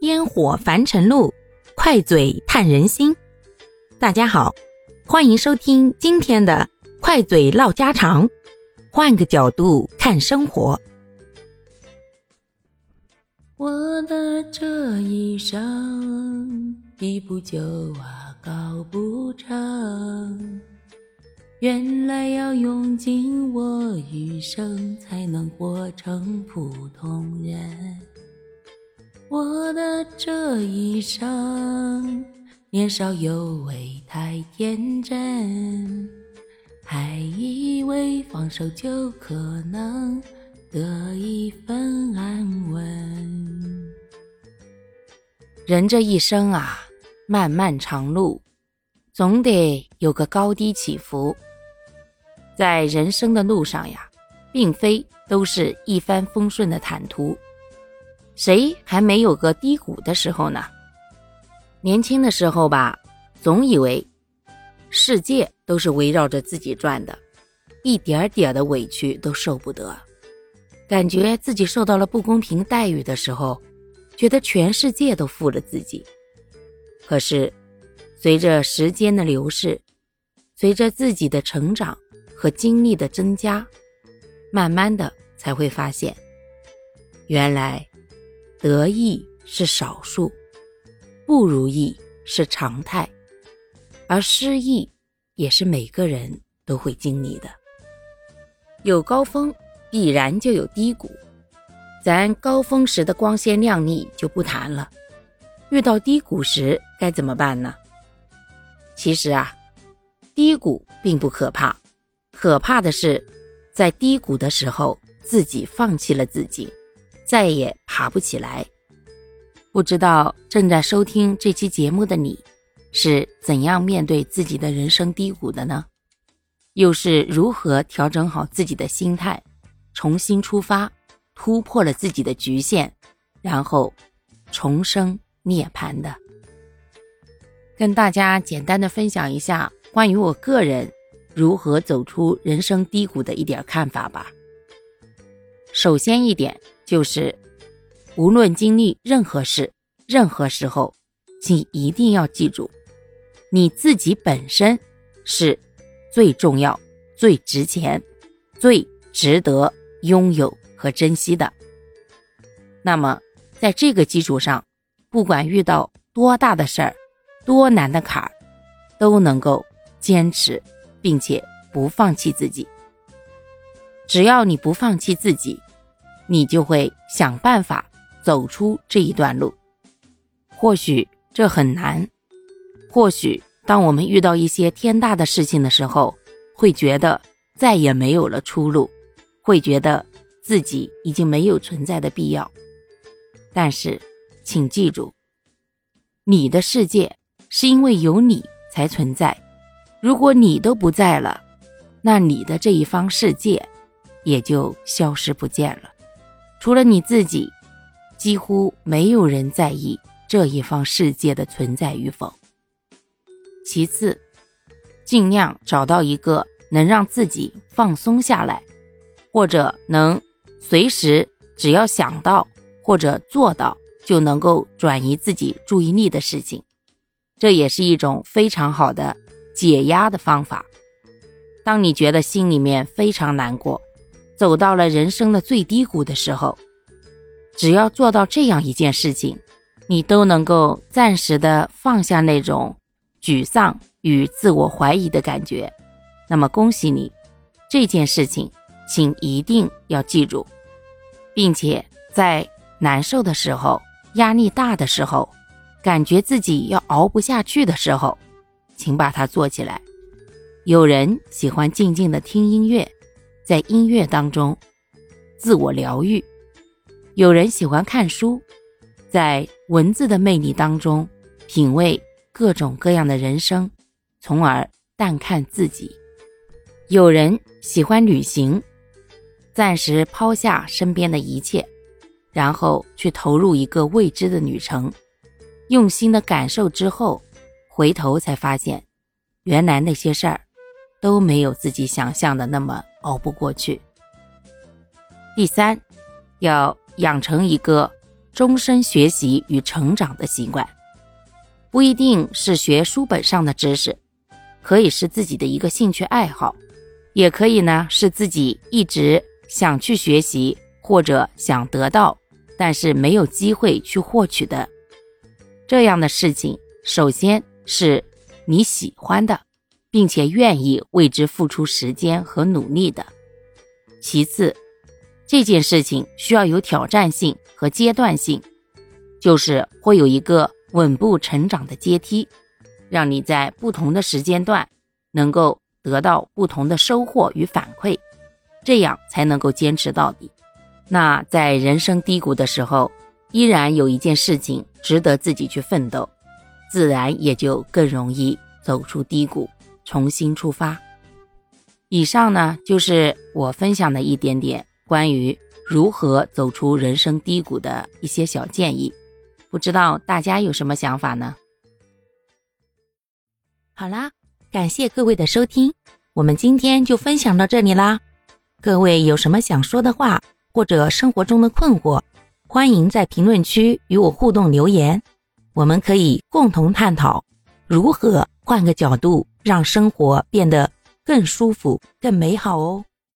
烟火凡尘路，快嘴探人心。大家好，欢迎收听今天的快嘴唠家常，换个角度看生活。我的这一生，一不就啊高不成。原来要用尽我余生，才能活成普通人。我的这一生，年少有为太天真，还以为放手就可能得一份安稳。人这一生啊，漫漫长路，总得有个高低起伏。在人生的路上呀，并非都是一帆风顺的坦途，谁还没有个低谷的时候呢？年轻的时候吧，总以为世界都是围绕着自己转的，一点点的委屈都受不得，感觉自己受到了不公平待遇的时候，觉得全世界都负了自己。可是，随着时间的流逝，随着自己的成长。和经历的增加，慢慢的才会发现，原来得意是少数，不如意是常态，而失意也是每个人都会经历的。有高峰，必然就有低谷。咱高峰时的光鲜亮丽就不谈了，遇到低谷时该怎么办呢？其实啊，低谷并不可怕。可怕的是，在低谷的时候，自己放弃了自己，再也爬不起来。不知道正在收听这期节目的你，是怎样面对自己的人生低谷的呢？又是如何调整好自己的心态，重新出发，突破了自己的局限，然后重生涅槃的？跟大家简单的分享一下关于我个人。如何走出人生低谷的一点看法吧。首先一点就是，无论经历任何事、任何时候，请一定要记住，你自己本身是最重要、最值钱、最值得拥有和珍惜的。那么，在这个基础上，不管遇到多大的事儿、多难的坎儿，都能够坚持。并且不放弃自己。只要你不放弃自己，你就会想办法走出这一段路。或许这很难，或许当我们遇到一些天大的事情的时候，会觉得再也没有了出路，会觉得自己已经没有存在的必要。但是，请记住，你的世界是因为有你才存在。如果你都不在了，那你的这一方世界也就消失不见了。除了你自己，几乎没有人在意这一方世界的存在与否。其次，尽量找到一个能让自己放松下来，或者能随时只要想到或者做到就能够转移自己注意力的事情，这也是一种非常好的。解压的方法。当你觉得心里面非常难过，走到了人生的最低谷的时候，只要做到这样一件事情，你都能够暂时的放下那种沮丧与自我怀疑的感觉。那么恭喜你，这件事情请一定要记住，并且在难受的时候、压力大的时候、感觉自己要熬不下去的时候。请把它做起来。有人喜欢静静的听音乐，在音乐当中自我疗愈；有人喜欢看书，在文字的魅力当中品味各种各样的人生，从而淡看自己；有人喜欢旅行，暂时抛下身边的一切，然后去投入一个未知的旅程，用心的感受之后。回头才发现，原来那些事儿都没有自己想象的那么熬不过去。第三，要养成一个终身学习与成长的习惯，不一定是学书本上的知识，可以是自己的一个兴趣爱好，也可以呢是自己一直想去学习或者想得到，但是没有机会去获取的这样的事情。首先是你喜欢的，并且愿意为之付出时间和努力的。其次，这件事情需要有挑战性和阶段性，就是会有一个稳步成长的阶梯，让你在不同的时间段能够得到不同的收获与反馈，这样才能够坚持到底。那在人生低谷的时候，依然有一件事情值得自己去奋斗，自然也就更容易走出低谷，重新出发。以上呢，就是我分享的一点点关于如何走出人生低谷的一些小建议，不知道大家有什么想法呢？好啦，感谢各位的收听，我们今天就分享到这里啦。各位有什么想说的话，或者生活中的困惑，欢迎在评论区与我互动留言，我们可以共同探讨如何换个角度让生活变得。更舒服，更美好哦。